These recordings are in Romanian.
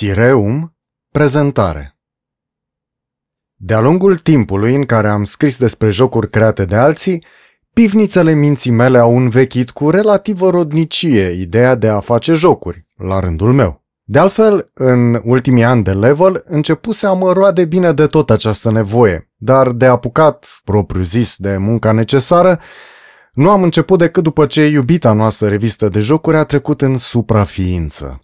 Sireum, prezentare De-a lungul timpului în care am scris despre jocuri create de alții, pivnițele minții mele au învechit cu relativă rodnicie ideea de a face jocuri, la rândul meu. De altfel, în ultimii ani de level, începuse a mă roade bine de tot această nevoie, dar de apucat, propriu zis, de munca necesară, nu am început decât după ce iubita noastră revistă de jocuri a trecut în supraființă.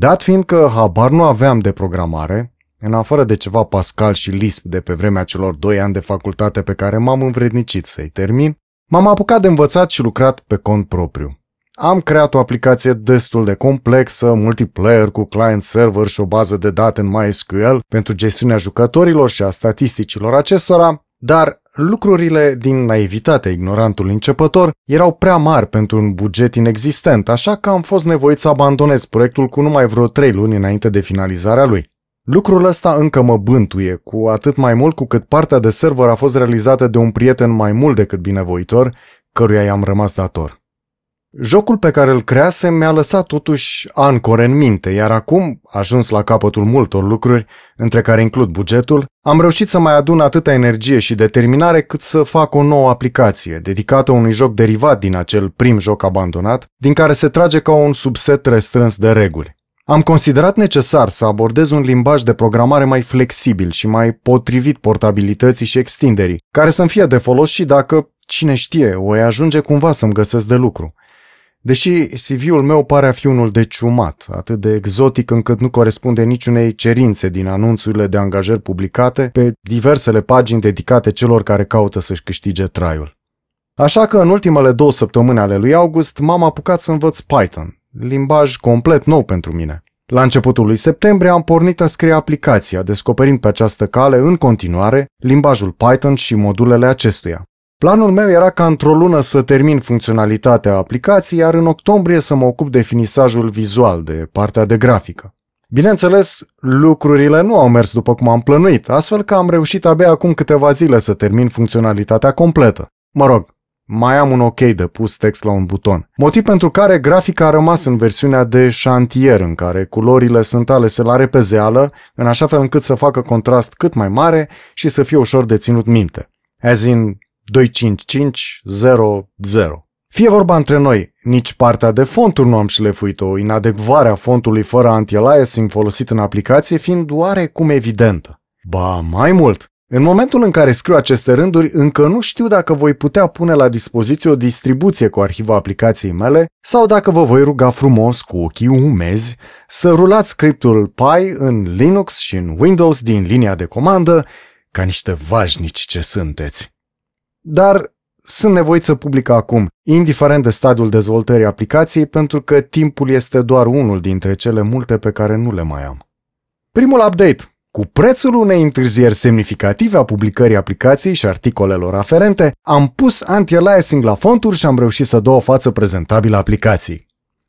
Dat fiind că habar nu aveam de programare, în afară de ceva Pascal și Lisp de pe vremea celor doi ani de facultate pe care m-am învrednicit să-i termin, m-am apucat de învățat și lucrat pe cont propriu. Am creat o aplicație destul de complexă, multiplayer cu client-server și o bază de date în MySQL pentru gestiunea jucătorilor și a statisticilor acestora, dar lucrurile din naivitatea ignorantului începător erau prea mari pentru un buget inexistent, așa că am fost nevoit să abandonez proiectul cu numai vreo trei luni înainte de finalizarea lui. Lucrul ăsta încă mă bântuie, cu atât mai mult cu cât partea de server a fost realizată de un prieten mai mult decât binevoitor, căruia i-am rămas dator. Jocul pe care îl creasem mi-a lăsat totuși ancore în minte, iar acum, ajuns la capătul multor lucruri, între care includ bugetul, am reușit să mai adun atâta energie și determinare cât să fac o nouă aplicație, dedicată unui joc derivat din acel prim joc abandonat, din care se trage ca un subset restrâns de reguli. Am considerat necesar să abordez un limbaj de programare mai flexibil și mai potrivit portabilității și extinderii, care să-mi fie de folos și dacă, cine știe, o ajunge cumva să-mi găsesc de lucru. Deși CV-ul meu pare a fi unul de ciumat, atât de exotic încât nu corespunde niciunei cerințe din anunțurile de angajări publicate pe diversele pagini dedicate celor care caută să-și câștige traiul. Așa că în ultimele două săptămâni ale lui August m-am apucat să învăț Python, limbaj complet nou pentru mine. La începutul lui septembrie am pornit a scrie aplicația, descoperind pe această cale în continuare limbajul Python și modulele acestuia. Planul meu era ca într-o lună să termin funcționalitatea aplicației, iar în octombrie să mă ocup de finisajul vizual, de partea de grafică. Bineînțeles, lucrurile nu au mers după cum am plănuit, astfel că am reușit abia acum câteva zile să termin funcționalitatea completă. Mă rog, mai am un ok de pus text la un buton. Motiv pentru care grafica a rămas în versiunea de șantier, în care culorile sunt alese la repezeală, în așa fel încât să facă contrast cât mai mare și să fie ușor de ținut minte. As in 25500. Fie vorba între noi, nici partea de fonturi nu am șlefuit-o, inadecvarea fontului fără anti-aliasing folosit în aplicație fiind oarecum evidentă. Ba, mai mult, în momentul în care scriu aceste rânduri, încă nu știu dacă voi putea pune la dispoziție o distribuție cu arhiva aplicației mele sau dacă vă voi ruga frumos, cu ochii umezi, să rulați scriptul Py în Linux și în Windows din linia de comandă ca niște vașnici ce sunteți. Dar sunt nevoit să public acum, indiferent de stadiul dezvoltării aplicației, pentru că timpul este doar unul dintre cele multe pe care nu le mai am. Primul update. Cu prețul unei întârzieri semnificative a publicării aplicației și articolelor aferente, am pus anti-aliasing la fonturi și am reușit să dau o față prezentabilă aplicației.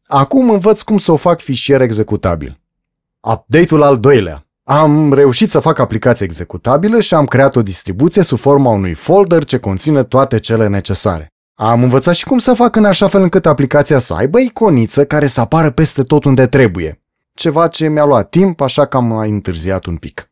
Acum învăț cum să o fac fișier executabil. Update-ul al doilea. Am reușit să fac aplicație executabilă și am creat o distribuție sub forma unui folder ce conține toate cele necesare. Am învățat și cum să fac în așa fel încât aplicația să aibă iconiță care să apară peste tot unde trebuie. Ceva ce mi-a luat timp, așa că am mai întârziat un pic.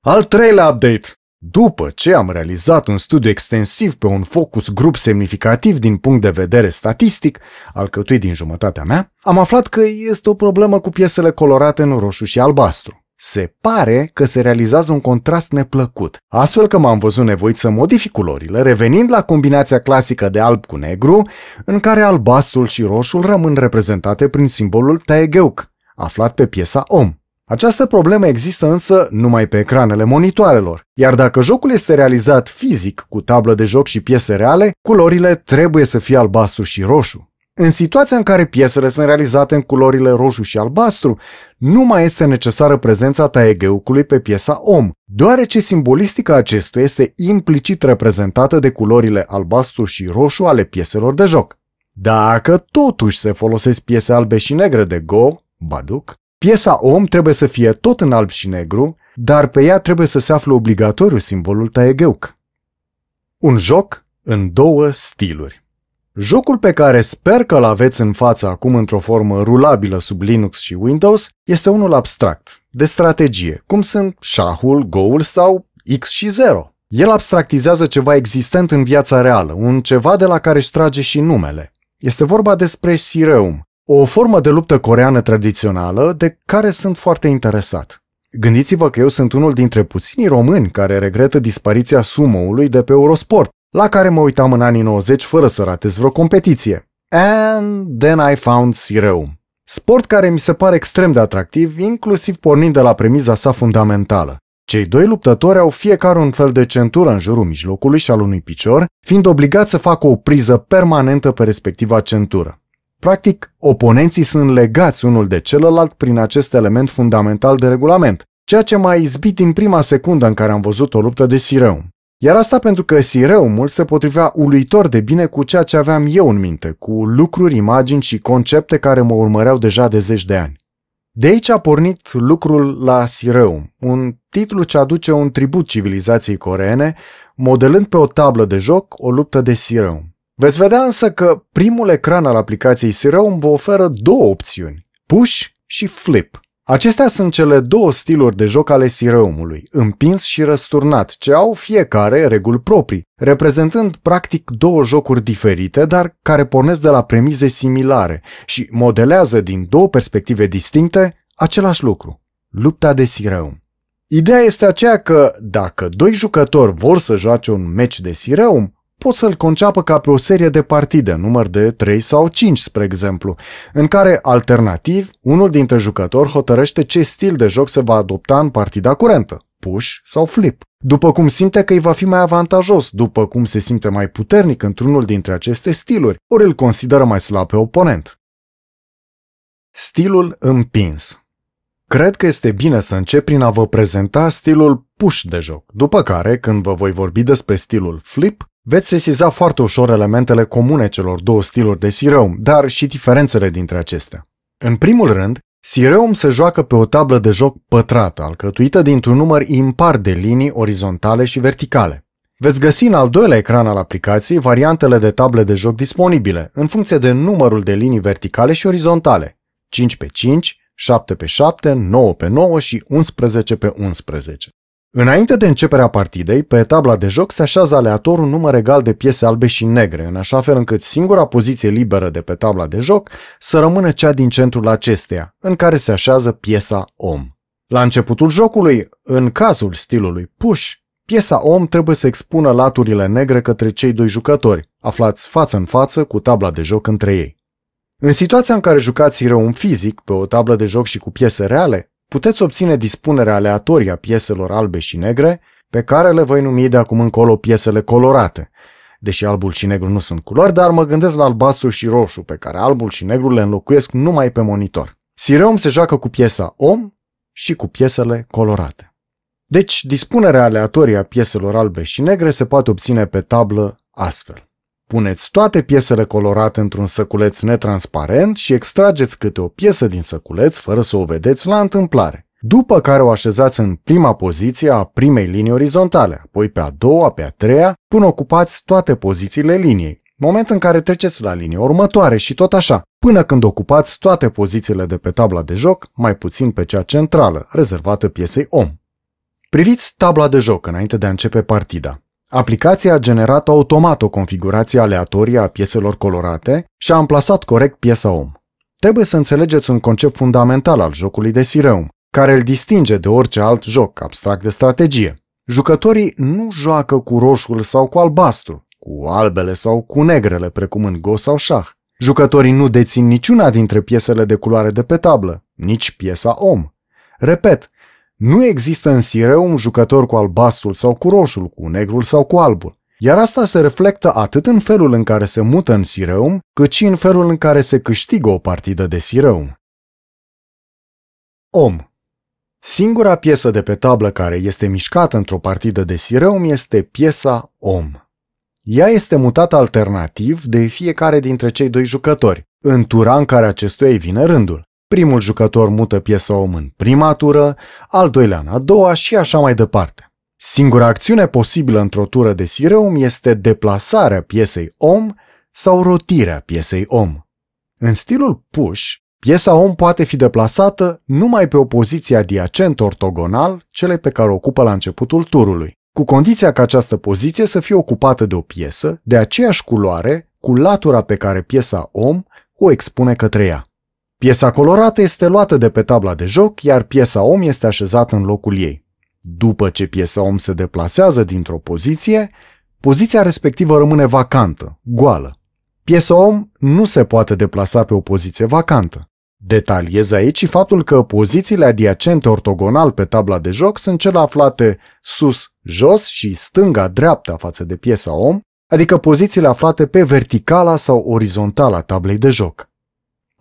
Al treilea update. După ce am realizat un studiu extensiv pe un focus grup semnificativ din punct de vedere statistic, alcătuit din jumătatea mea, am aflat că este o problemă cu piesele colorate în roșu și albastru se pare că se realizează un contrast neplăcut, astfel că m-am văzut nevoit să modific culorile, revenind la combinația clasică de alb cu negru, în care albastrul și roșul rămân reprezentate prin simbolul Taegeuk, aflat pe piesa Om. Această problemă există însă numai pe ecranele monitoarelor, iar dacă jocul este realizat fizic cu tablă de joc și piese reale, culorile trebuie să fie albastru și roșu. În situația în care piesele sunt realizate în culorile roșu și albastru, nu mai este necesară prezența taegeucului pe piesa om, deoarece simbolistica acestuia este implicit reprezentată de culorile albastru și roșu ale pieselor de joc. Dacă totuși se folosesc piese albe și negre de Go, Baduc, piesa om trebuie să fie tot în alb și negru, dar pe ea trebuie să se afle obligatoriu simbolul taegeuc. Un joc în două stiluri. Jocul pe care sper că l aveți în față acum într-o formă rulabilă sub Linux și Windows este unul abstract, de strategie, cum sunt șahul, go sau X și 0. El abstractizează ceva existent în viața reală, un ceva de la care își trage și numele. Este vorba despre Sireum, o formă de luptă coreană tradițională de care sunt foarte interesat. Gândiți-vă că eu sunt unul dintre puținii români care regretă dispariția sumoului de pe Eurosport, la care mă uitam în anii 90 fără să ratez vreo competiție. And then I found Sireum. Sport care mi se pare extrem de atractiv, inclusiv pornind de la premiza sa fundamentală. Cei doi luptători au fiecare un fel de centură în jurul mijlocului și al unui picior, fiind obligați să facă o priză permanentă pe respectiva centură. Practic, oponenții sunt legați unul de celălalt prin acest element fundamental de regulament, ceea ce m-a izbit din prima secundă în care am văzut o luptă de Sireum. Iar asta pentru că Sireumul se potrivea uluitor de bine cu ceea ce aveam eu în minte, cu lucruri, imagini și concepte care mă urmăreau deja de zeci de ani. De aici a pornit lucrul la Sireum, un titlu ce aduce un tribut civilizației coreene, modelând pe o tablă de joc o luptă de Sireum. Veți vedea însă că primul ecran al aplicației Sireum vă oferă două opțiuni, push și flip. Acestea sunt cele două stiluri de joc ale Sireumului, împins și răsturnat, ce au fiecare reguli proprii, reprezentând practic două jocuri diferite, dar care pornesc de la premize similare și modelează din două perspective distincte același lucru, lupta de Sireum. Ideea este aceea că dacă doi jucători vor să joace un meci de Sireum, pot să-l conceapă ca pe o serie de partide, număr de 3 sau 5, spre exemplu, în care, alternativ, unul dintre jucători hotărăște ce stil de joc se va adopta în partida curentă, push sau flip, după cum simte că îi va fi mai avantajos, după cum se simte mai puternic într-unul dintre aceste stiluri, ori îl consideră mai slab pe oponent. Stilul împins Cred că este bine să încep prin a vă prezenta stilul push de joc, după care, când vă voi vorbi despre stilul flip, Veți sesiza foarte ușor elementele comune celor două stiluri de Sireum, dar și diferențele dintre acestea. În primul rând, Sireum se joacă pe o tablă de joc pătrată, alcătuită dintr-un număr impar de linii orizontale și verticale. Veți găsi în al doilea ecran al aplicației variantele de table de joc disponibile, în funcție de numărul de linii verticale și orizontale, 5 pe 5, 7 pe 7, 9 pe 9 și 11 pe 11. Înainte de începerea partidei, pe tabla de joc se așează aleator un număr egal de piese albe și negre, în așa fel încât singura poziție liberă de pe tabla de joc să rămână cea din centrul acesteia, în care se așează piesa om. La începutul jocului, în cazul stilului push, piesa om trebuie să expună laturile negre către cei doi jucători, aflați față în față cu tabla de joc între ei. În situația în care jucați rău un fizic pe o tablă de joc și cu piese reale, puteți obține dispunerea aleatorie a pieselor albe și negre, pe care le voi numi de acum încolo piesele colorate. Deși albul și negru nu sunt culori, dar mă gândesc la albastru și roșu, pe care albul și negru le înlocuiesc numai pe monitor. Sireum se joacă cu piesa om și cu piesele colorate. Deci, dispunerea aleatorie a pieselor albe și negre se poate obține pe tablă astfel. Puneți toate piesele colorate într-un săculeț netransparent și extrageți câte o piesă din săculeț fără să o vedeți la întâmplare. După care o așezați în prima poziție a primei linii orizontale, apoi pe a doua, pe a treia, până ocupați toate pozițiile liniei, moment în care treceți la linia următoare și tot așa, până când ocupați toate pozițiile de pe tabla de joc, mai puțin pe cea centrală, rezervată piesei om. Priviți tabla de joc înainte de a începe partida. Aplicația a generat automat o configurație aleatorie a pieselor colorate și a amplasat corect piesa om. Trebuie să înțelegeți un concept fundamental al jocului de Sireum, care îl distinge de orice alt joc abstract de strategie. Jucătorii nu joacă cu roșul sau cu albastru, cu albele sau cu negrele, precum în Go sau șah. Jucătorii nu dețin niciuna dintre piesele de culoare de pe tablă, nici piesa om. Repet, nu există în Sireu un jucător cu albastrul sau cu roșul, cu negrul sau cu albul. Iar asta se reflectă atât în felul în care se mută în Sireum, cât și în felul în care se câștigă o partidă de Sireum. Om Singura piesă de pe tablă care este mișcată într-o partidă de Sireum este piesa Om. Ea este mutată alternativ de fiecare dintre cei doi jucători, în tura în care acestuia îi vine rândul. Primul jucător mută piesa om în prima tură, al doilea în a doua și așa mai departe. Singura acțiune posibilă într-o tură de Sireum este deplasarea piesei om sau rotirea piesei om. În stilul push, piesa om poate fi deplasată numai pe o poziție adiacent ortogonal celei pe care o ocupă la începutul turului, cu condiția ca această poziție să fie ocupată de o piesă de aceeași culoare cu latura pe care piesa om o expune către ea. Piesa colorată este luată de pe tabla de joc, iar piesa om este așezată în locul ei. După ce piesa om se deplasează dintr-o poziție, poziția respectivă rămâne vacantă, goală. Piesa om nu se poate deplasa pe o poziție vacantă. Detaliez aici și faptul că pozițiile adiacente ortogonal pe tabla de joc sunt cele aflate sus, jos și stânga-dreapta față de piesa om, adică pozițiile aflate pe verticala sau orizontala tablei de joc.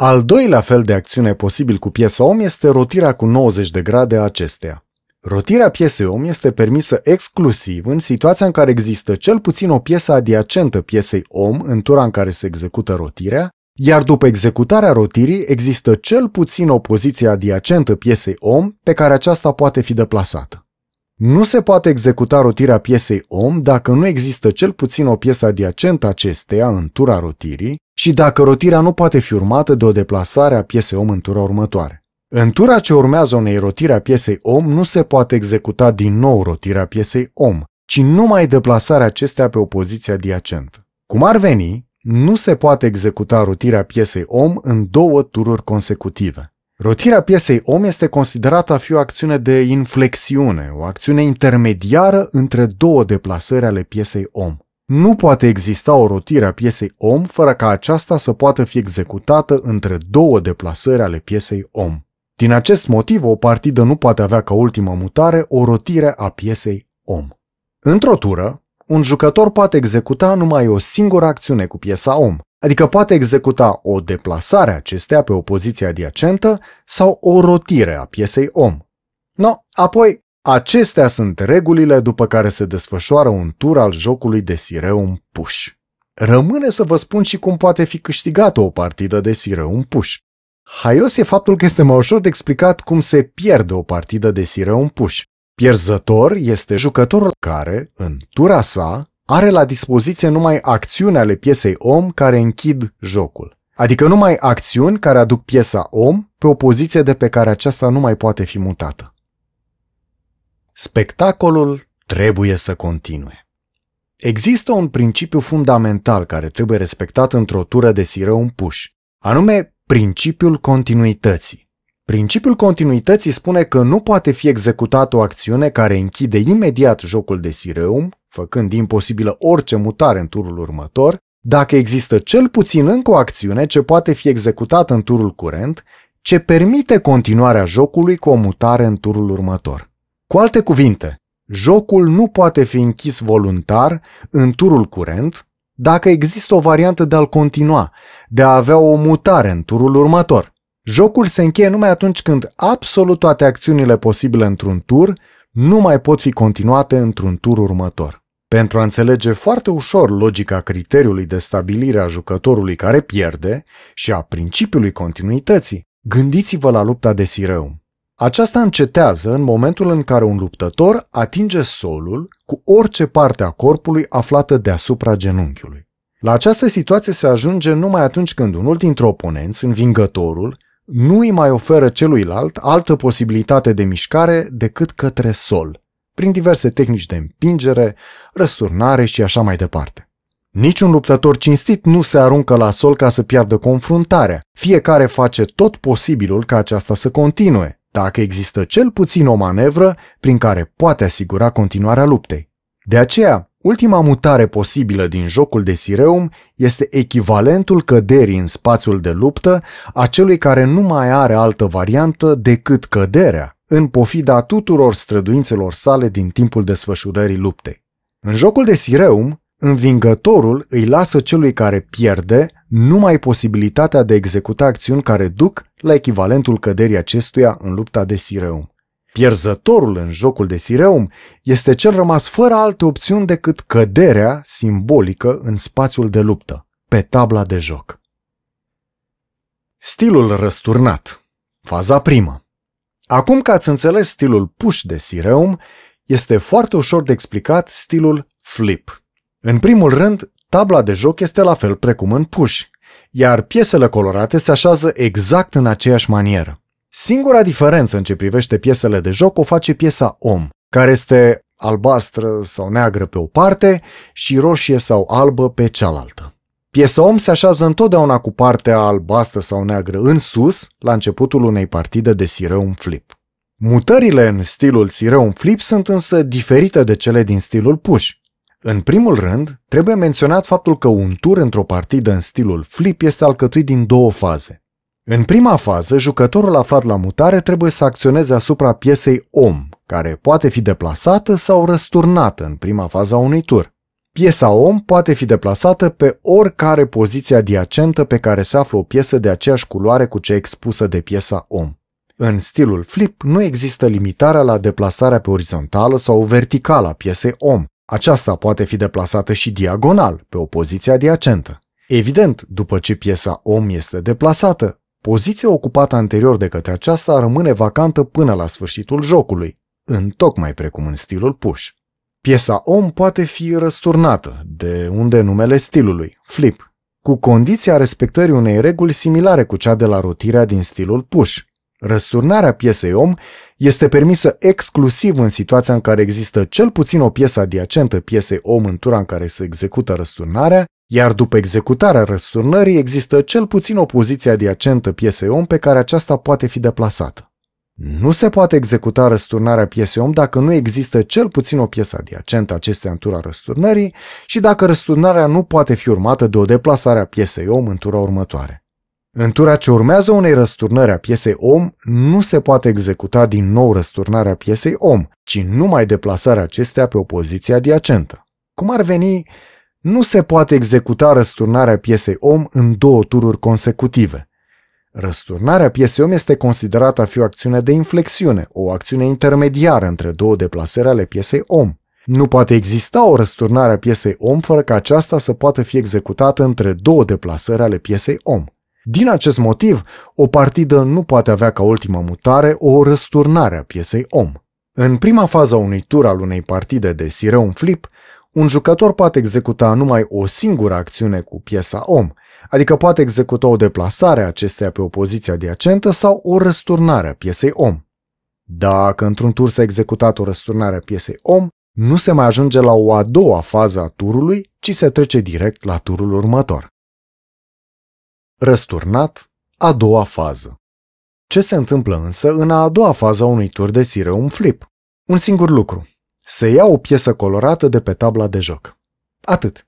Al doilea fel de acțiune posibil cu piesa om este rotirea cu 90 de grade a acesteia. Rotirea piesei om este permisă exclusiv în situația în care există cel puțin o piesă adiacentă piesei om în tura în care se execută rotirea, iar după executarea rotirii există cel puțin o poziție adiacentă piesei om pe care aceasta poate fi deplasată. Nu se poate executa rotirea piesei om dacă nu există cel puțin o piesă adiacentă acesteia în tura rotirii și dacă rotirea nu poate fi urmată de o deplasare a piesei om în tura următoare. În tura ce urmează unei rotiri a piesei om nu se poate executa din nou rotirea piesei om, ci numai deplasarea acestea pe o poziție adiacentă. Cum ar veni, nu se poate executa rotirea piesei om în două tururi consecutive. Rotirea piesei om este considerată a fi o acțiune de inflexiune, o acțiune intermediară între două deplasări ale piesei om. Nu poate exista o rotire a piesei om fără ca aceasta să poată fi executată între două deplasări ale piesei om. Din acest motiv, o partidă nu poate avea ca ultimă mutare o rotire a piesei om. Într-o tură, un jucător poate executa numai o singură acțiune cu piesa om, adică poate executa o deplasare a acestea pe o poziție adiacentă sau o rotire a piesei om. No, apoi, acestea sunt regulile după care se desfășoară un tur al jocului de Sireum Push. Rămâne să vă spun și cum poate fi câștigată o partidă de Sireum Push. Haios e faptul că este mai ușor de explicat cum se pierde o partidă de Sireum Push. Pierzător este jucătorul care, în tura sa, are la dispoziție numai acțiuni ale piesei om care închid jocul. Adică numai acțiuni care aduc piesa om pe o poziție de pe care aceasta nu mai poate fi mutată. Spectacolul trebuie să continue. Există un principiu fundamental care trebuie respectat într-o tură de un puș, anume principiul continuității. Principiul continuității spune că nu poate fi executată o acțiune care închide imediat jocul de Sireum, făcând imposibilă orice mutare în turul următor, dacă există cel puțin încă o acțiune ce poate fi executată în turul curent, ce permite continuarea jocului cu o mutare în turul următor. Cu alte cuvinte, jocul nu poate fi închis voluntar în turul curent dacă există o variantă de a-l continua, de a avea o mutare în turul următor. Jocul se încheie numai atunci când absolut toate acțiunile posibile într-un tur nu mai pot fi continuate într-un tur următor. Pentru a înțelege foarte ușor logica criteriului de stabilire a jucătorului care pierde și a principiului continuității, gândiți-vă la lupta de Sireum. Aceasta încetează în momentul în care un luptător atinge solul cu orice parte a corpului aflată deasupra genunchiului. La această situație se ajunge numai atunci când unul dintre oponenți, învingătorul, nu îi mai oferă celuilalt altă posibilitate de mișcare decât către sol, prin diverse tehnici de împingere, răsturnare și așa mai departe. Niciun luptător cinstit nu se aruncă la sol ca să piardă confruntarea. Fiecare face tot posibilul ca aceasta să continue, dacă există cel puțin o manevră prin care poate asigura continuarea luptei. De aceea, ultima mutare posibilă din jocul de Sireum este echivalentul căderii în spațiul de luptă a celui care nu mai are altă variantă decât căderea, în pofida tuturor străduințelor sale din timpul desfășurării luptei. În jocul de Sireum, învingătorul îi lasă celui care pierde numai posibilitatea de a executa acțiuni care duc la echivalentul căderii acestuia în lupta de Sireum. Pierzătorul în jocul de Sireum este cel rămas fără alte opțiuni decât căderea simbolică în spațiul de luptă, pe tabla de joc. Stilul răsturnat Faza primă Acum că ați înțeles stilul push de Sireum, este foarte ușor de explicat stilul flip. În primul rând, tabla de joc este la fel precum în push, iar piesele colorate se așează exact în aceeași manieră. Singura diferență în ce privește piesele de joc o face piesa om, care este albastră sau neagră pe o parte și roșie sau albă pe cealaltă. Piesa om se așează întotdeauna cu partea albastră sau neagră în sus, la începutul unei partide de sireum flip. Mutările în stilul sireum flip sunt însă diferite de cele din stilul push. În primul rând, trebuie menționat faptul că un tur într-o partidă în stilul flip este alcătuit din două faze. În prima fază, jucătorul aflat la mutare trebuie să acționeze asupra piesei om, care poate fi deplasată sau răsturnată în prima fază a unui tur. Piesa om poate fi deplasată pe oricare poziție adiacentă pe care se află o piesă de aceeași culoare cu cea expusă de piesa om. În stilul flip nu există limitarea la deplasarea pe orizontală sau verticală a piesei om. Aceasta poate fi deplasată și diagonal, pe o poziție adiacentă. Evident, după ce piesa om este deplasată, poziția ocupată anterior de către aceasta rămâne vacantă până la sfârșitul jocului, în tocmai precum în stilul push. Piesa om poate fi răsturnată, de unde numele stilului, flip, cu condiția respectării unei reguli similare cu cea de la rotirea din stilul push. Răsturnarea piesei om este permisă exclusiv în situația în care există cel puțin o piesă adiacentă piesei om în tura în care se execută răsturnarea, iar după executarea răsturnării există cel puțin o poziție adiacentă piesei om pe care aceasta poate fi deplasată. Nu se poate executa răsturnarea piesei om dacă nu există cel puțin o piesă adiacentă acestei în tura răsturnării și dacă răsturnarea nu poate fi urmată de o deplasare a piesei om în tura următoare. În tura ce urmează unei răsturnări a piesei om, nu se poate executa din nou răsturnarea piesei om, ci numai deplasarea acestea pe o poziție adiacentă. Cum ar veni, nu se poate executa răsturnarea piesei om în două tururi consecutive. Răsturnarea piesei om este considerată a fi o acțiune de inflexiune, o acțiune intermediară între două deplasări ale piesei om. Nu poate exista o răsturnare a piesei om fără ca aceasta să poată fi executată între două deplasări ale piesei om. Din acest motiv, o partidă nu poate avea ca ultimă mutare o răsturnare a piesei om. În prima fază a unui tur al unei partide de sireum flip, un jucător poate executa numai o singură acțiune cu piesa om, adică poate executa o deplasare a acesteia pe o poziție adiacentă sau o răsturnare a piesei om. Dacă într-un tur s-a executat o răsturnare a piesei om, nu se mai ajunge la o a doua fază a turului, ci se trece direct la turul următor. Răsturnat, a doua fază. Ce se întâmplă însă în a doua fază a unui tur de sireum flip? Un singur lucru. Se ia o piesă colorată de pe tabla de joc. Atât.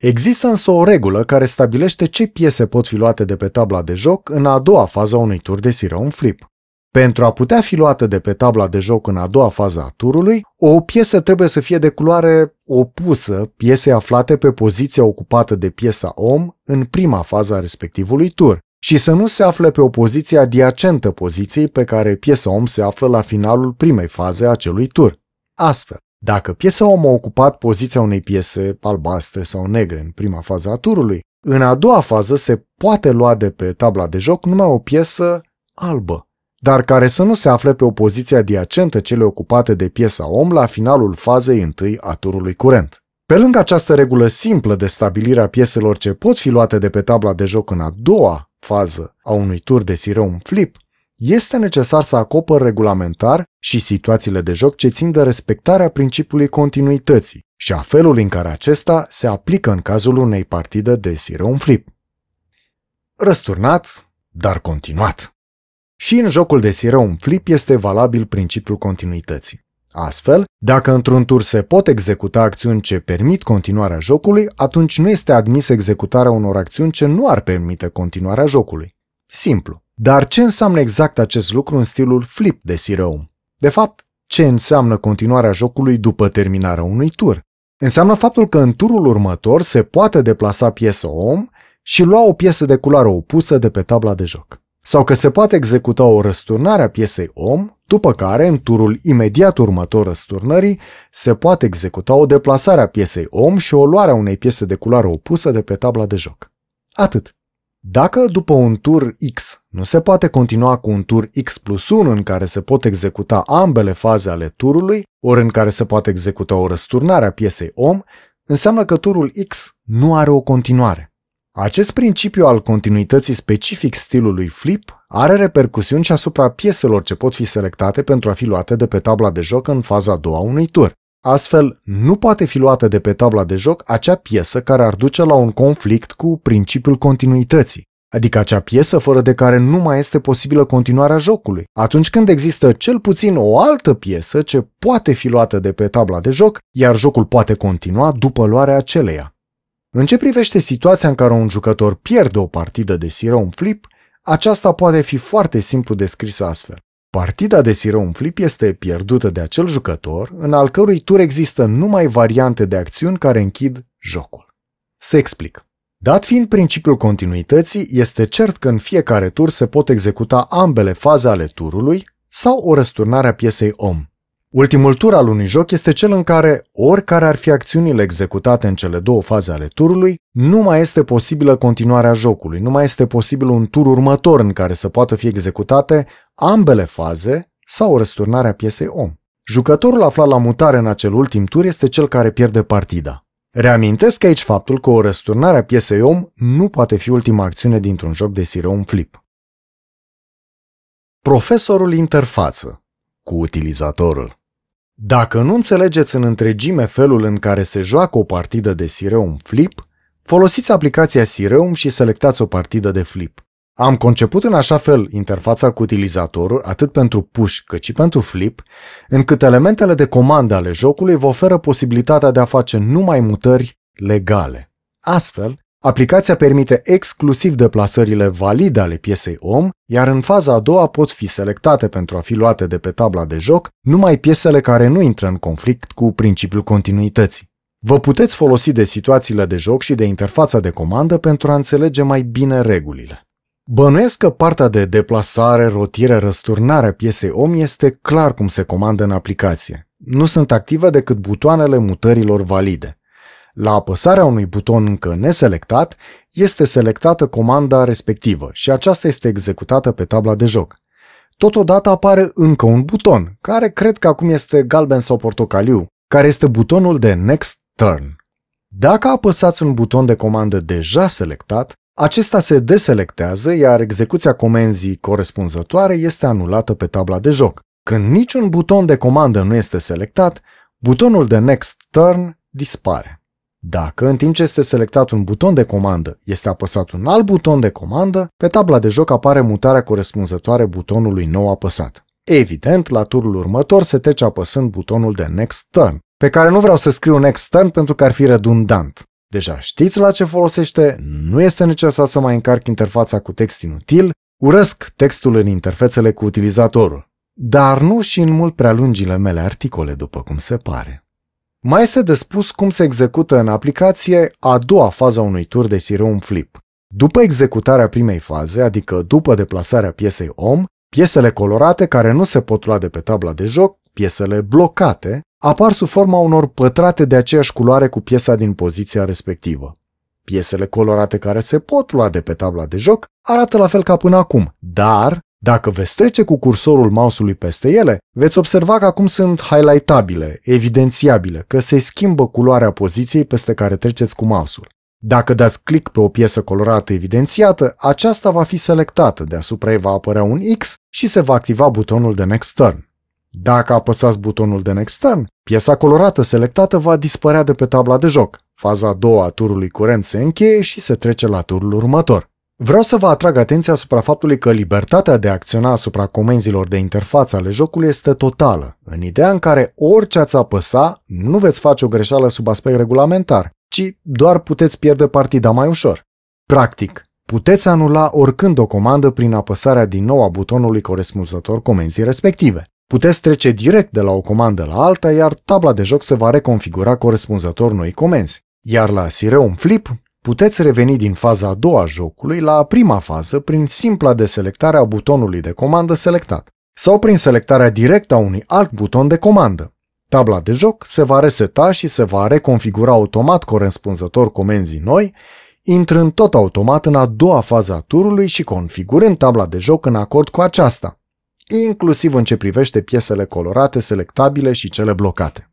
Există însă o regulă care stabilește ce piese pot fi luate de pe tabla de joc în a doua fază a unui tur de sireum flip. Pentru a putea fi luată de pe tabla de joc în a doua fază a turului, o piesă trebuie să fie de culoare opusă piesei aflate pe poziția ocupată de piesa om în prima fază a respectivului tur și să nu se afle pe o poziție adiacentă poziției pe care piesa om se află la finalul primei faze a acelui tur. Astfel, dacă piesa om a ocupat poziția unei piese albastre sau negre în prima fază a turului, în a doua fază se poate lua de pe tabla de joc numai o piesă albă, dar care să nu se afle pe o poziție adiacentă cele ocupate de piesa om la finalul fazei întâi a turului curent. Pe lângă această regulă simplă de stabilire a pieselor ce pot fi luate de pe tabla de joc în a doua fază a unui tur de sireum flip, este necesar să acopăr regulamentar și situațiile de joc ce țin de respectarea principiului continuității și a felului în care acesta se aplică în cazul unei partide de sireum flip. Răsturnat, dar continuat. Și în jocul de sireum flip este valabil principiul continuității. Astfel, dacă într-un tur se pot executa acțiuni ce permit continuarea jocului, atunci nu este admis executarea unor acțiuni ce nu ar permite continuarea jocului. Simplu. Dar ce înseamnă exact acest lucru în stilul flip de sireum? De fapt, ce înseamnă continuarea jocului după terminarea unui tur? Înseamnă faptul că în turul următor se poate deplasa piesă om și lua o piesă de culoare opusă de pe tabla de joc. Sau că se poate executa o răsturnare a piesei om, după care, în turul imediat următor răsturnării, se poate executa o deplasare a piesei om și o luare a unei piese de culoare opusă de pe tabla de joc. Atât. Dacă după un tur X nu se poate continua cu un tur X plus 1 în care se pot executa ambele faze ale turului, ori în care se poate executa o răsturnare a piesei om, înseamnă că turul X nu are o continuare. Acest principiu al continuității specific stilului flip are repercusiuni și asupra pieselor ce pot fi selectate pentru a fi luate de pe tabla de joc în faza a doua unui tur. Astfel, nu poate fi luată de pe tabla de joc acea piesă care ar duce la un conflict cu principiul continuității, adică acea piesă fără de care nu mai este posibilă continuarea jocului, atunci când există cel puțin o altă piesă ce poate fi luată de pe tabla de joc, iar jocul poate continua după luarea aceleia. În ce privește situația în care un jucător pierde o partidă de sirău în flip, aceasta poate fi foarte simplu descrisă astfel. Partida de sirău în flip este pierdută de acel jucător, în al cărui tur există numai variante de acțiuni care închid jocul. Să explic. Dat fiind principiul continuității, este cert că în fiecare tur se pot executa ambele faze ale turului sau o răsturnare a piesei om. Ultimul tur al unui joc este cel în care, oricare ar fi acțiunile executate în cele două faze ale turului, nu mai este posibilă continuarea jocului, nu mai este posibil un tur următor în care să poată fi executate ambele faze sau o răsturnare a piesei om. Jucătorul aflat la mutare în acel ultim tur este cel care pierde partida. Reamintesc aici faptul că o răsturnare a piesei om nu poate fi ultima acțiune dintr-un joc de sireu flip. Profesorul interfață cu utilizatorul Dacă nu înțelegeți în întregime felul în care se joacă o partidă de Sireum Flip, folosiți aplicația Sireum și selectați o partidă de Flip. Am conceput în așa fel interfața cu utilizatorul, atât pentru push cât și pentru flip, încât elementele de comandă ale jocului vă oferă posibilitatea de a face numai mutări legale. Astfel, aplicația permite exclusiv deplasările valide ale piesei om, iar în faza a doua pot fi selectate pentru a fi luate de pe tabla de joc numai piesele care nu intră în conflict cu principiul continuității. Vă puteți folosi de situațiile de joc și de interfața de comandă pentru a înțelege mai bine regulile. Bănuiesc că partea de deplasare, rotire, răsturnare piesei om este clar cum se comandă în aplicație. Nu sunt active decât butoanele mutărilor valide. La apăsarea unui buton încă neselectat, este selectată comanda respectivă și aceasta este executată pe tabla de joc. Totodată apare încă un buton, care cred că acum este galben sau portocaliu, care este butonul de Next Turn. Dacă apăsați un buton de comandă deja selectat, acesta se deselectează, iar execuția comenzii corespunzătoare este anulată pe tabla de joc. Când niciun buton de comandă nu este selectat, butonul de Next Turn dispare. Dacă, în timp ce este selectat un buton de comandă, este apăsat un alt buton de comandă, pe tabla de joc apare mutarea corespunzătoare butonului nou apăsat. Evident, la turul următor se trece apăsând butonul de Next Turn, pe care nu vreau să scriu Next Turn pentru că ar fi redundant. Deja știți la ce folosește, nu este necesar să mai încarc interfața cu text inutil, urăsc textul în interfețele cu utilizatorul, dar nu și în mult prea lungile mele articole, după cum se pare. Mai este de spus cum se execută în aplicație a doua fază a unui tur de Sireum Flip. După executarea primei faze, adică după deplasarea piesei om, piesele colorate care nu se pot lua de pe tabla de joc, piesele blocate, apar sub forma unor pătrate de aceeași culoare cu piesa din poziția respectivă. Piesele colorate care se pot lua de pe tabla de joc arată la fel ca până acum, dar dacă veți trece cu cursorul mouse-ului peste ele, veți observa că acum sunt highlightabile, evidențiabile, că se schimbă culoarea poziției peste care treceți cu mouse-ul. Dacă dați click pe o piesă colorată evidențiată, aceasta va fi selectată, deasupra ei va apărea un X și se va activa butonul de Next Turn. Dacă apăsați butonul de Next Turn, piesa colorată selectată va dispărea de pe tabla de joc. Faza a doua a turului curent se încheie și se trece la turul următor. Vreau să vă atrag atenția asupra faptului că libertatea de a acționa asupra comenzilor de interfață ale jocului este totală, în ideea în care orice ați apăsa, nu veți face o greșeală sub aspect regulamentar, ci doar puteți pierde partida mai ușor. Practic, puteți anula oricând o comandă prin apăsarea din nou a butonului corespunzător comenzii respective. Puteți trece direct de la o comandă la alta, iar tabla de joc se va reconfigura corespunzător noi comenzi. Iar la Sireum Flip, puteți reveni din faza a doua a jocului la prima fază prin simpla deselectare a butonului de comandă selectat sau prin selectarea directă a unui alt buton de comandă. Tabla de joc se va reseta și se va reconfigura automat corespunzător comenzii noi, intrând tot automat în a doua fază a turului și configurând tabla de joc în acord cu aceasta inclusiv în ce privește piesele colorate, selectabile și cele blocate.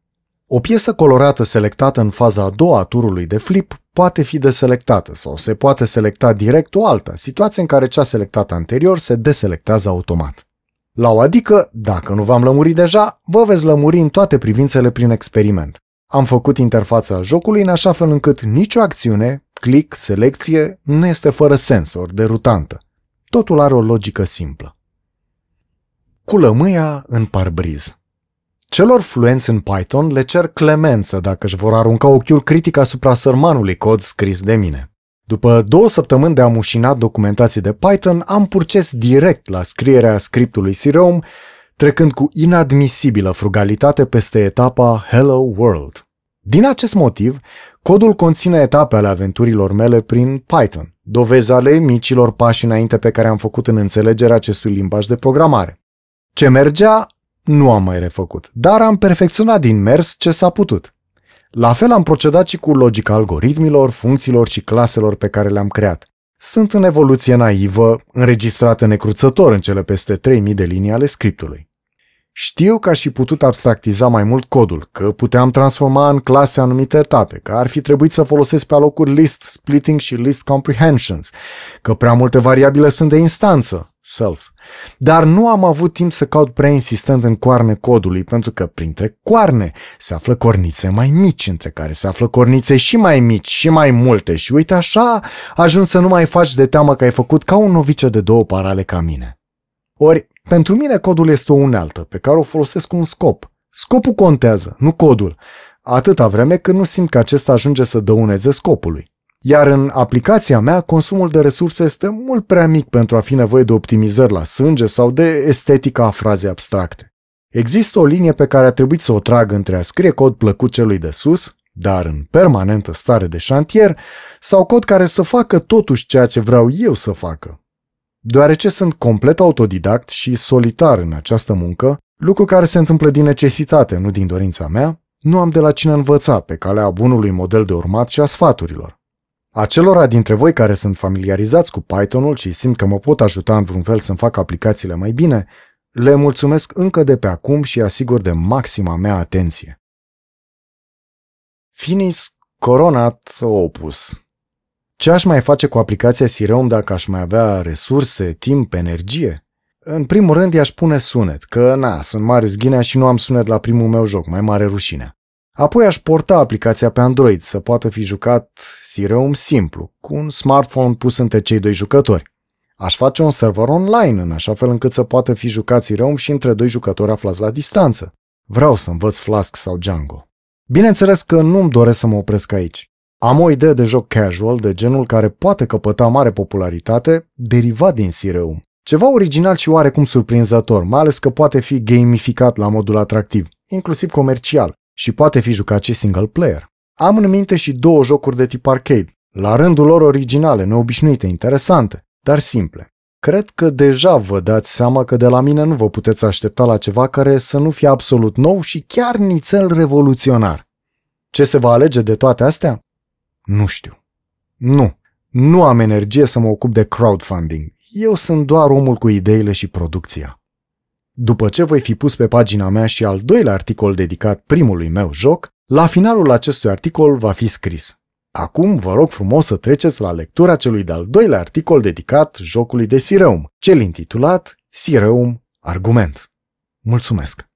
O piesă colorată selectată în faza a doua a turului de flip poate fi deselectată sau se poate selecta direct o alta, situație în care cea selectată anterior se deselectează automat. La o adică, dacă nu v-am lămurit deja, vă veți lămuri în toate privințele prin experiment. Am făcut interfața jocului în așa fel încât nicio acțiune, click, selecție, nu este fără sens ori derutantă. Totul are o logică simplă. Cu lămâia în parbriz. Celor fluenți în Python le cer clemență dacă își vor arunca ochiul critic asupra sărmanului cod scris de mine. După două săptămâni de amușinat documentații de Python, am purces direct la scrierea scriptului Sireum, trecând cu inadmisibilă frugalitate peste etapa Hello World. Din acest motiv, codul conține etape ale aventurilor mele prin Python, dovezi ale micilor pași înainte pe care am făcut în înțelegerea acestui limbaj de programare. Ce mergea, nu am mai refăcut, dar am perfecționat din mers ce s-a putut. La fel am procedat și cu logica algoritmilor, funcțiilor și claselor pe care le-am creat. Sunt în evoluție naivă, înregistrată necruțător în cele peste 3000 de linii ale scriptului. Știu că aș fi putut abstractiza mai mult codul, că puteam transforma în clase anumite etape, că ar fi trebuit să folosesc pe alocuri list splitting și list comprehensions, că prea multe variabile sunt de instanță, self. Dar nu am avut timp să caut prea insistent în coarne codului, pentru că printre coarne se află cornițe mai mici, între care se află cornițe și mai mici și mai multe și uite așa ajungi să nu mai faci de teamă că ai făcut ca un novice de două parale ca mine. Ori, pentru mine codul este o unealtă pe care o folosesc cu un scop. Scopul contează, nu codul, atâta vreme când nu simt că acesta ajunge să dăuneze scopului. Iar în aplicația mea, consumul de resurse este mult prea mic pentru a fi nevoie de optimizări la sânge sau de estetica a fraze abstracte. Există o linie pe care a trebuit să o trag între a scrie cod plăcut celui de sus, dar în permanentă stare de șantier, sau cod care să facă totuși ceea ce vreau eu să facă. Deoarece sunt complet autodidact și solitar în această muncă, lucru care se întâmplă din necesitate, nu din dorința mea, nu am de la cine învăța pe calea bunului model de urmat și a sfaturilor. Acelora dintre voi care sunt familiarizați cu Pythonul și simt că mă pot ajuta în vreun fel să-mi fac aplicațiile mai bine, le mulțumesc încă de pe acum și asigur de maxima mea atenție. Finis Coronat Opus Ce aș mai face cu aplicația Sireum dacă aș mai avea resurse, timp, energie? În primul rând i-aș pune sunet, că na, sunt Marius Ghinea și nu am sunet la primul meu joc, mai mare rușine. Apoi aș porta aplicația pe Android să poată fi jucat Sireum simplu, cu un smartphone pus între cei doi jucători. Aș face un server online în așa fel încât să poată fi jucat Sireum și între doi jucători aflați la distanță. Vreau să învăț Flask sau Django. Bineînțeles că nu-mi doresc să mă opresc aici. Am o idee de joc casual de genul care poate căpăta mare popularitate, derivat din Sireum. Ceva original și oarecum surprinzător, mai ales că poate fi gamificat la modul atractiv, inclusiv comercial, și poate fi jucat și single player. Am în minte și două jocuri de tip arcade, la rândul lor originale, neobișnuite, interesante, dar simple. Cred că deja vă dați seama că de la mine nu vă puteți aștepta la ceva care să nu fie absolut nou și chiar nițel revoluționar. Ce se va alege de toate astea? Nu știu. Nu. Nu am energie să mă ocup de crowdfunding. Eu sunt doar omul cu ideile și producția. După ce voi fi pus pe pagina mea și al doilea articol dedicat primului meu joc, la finalul acestui articol va fi scris. Acum vă rog frumos să treceți la lectura celui de-al doilea articol dedicat jocului de Sireum, cel intitulat Sireum Argument. Mulțumesc!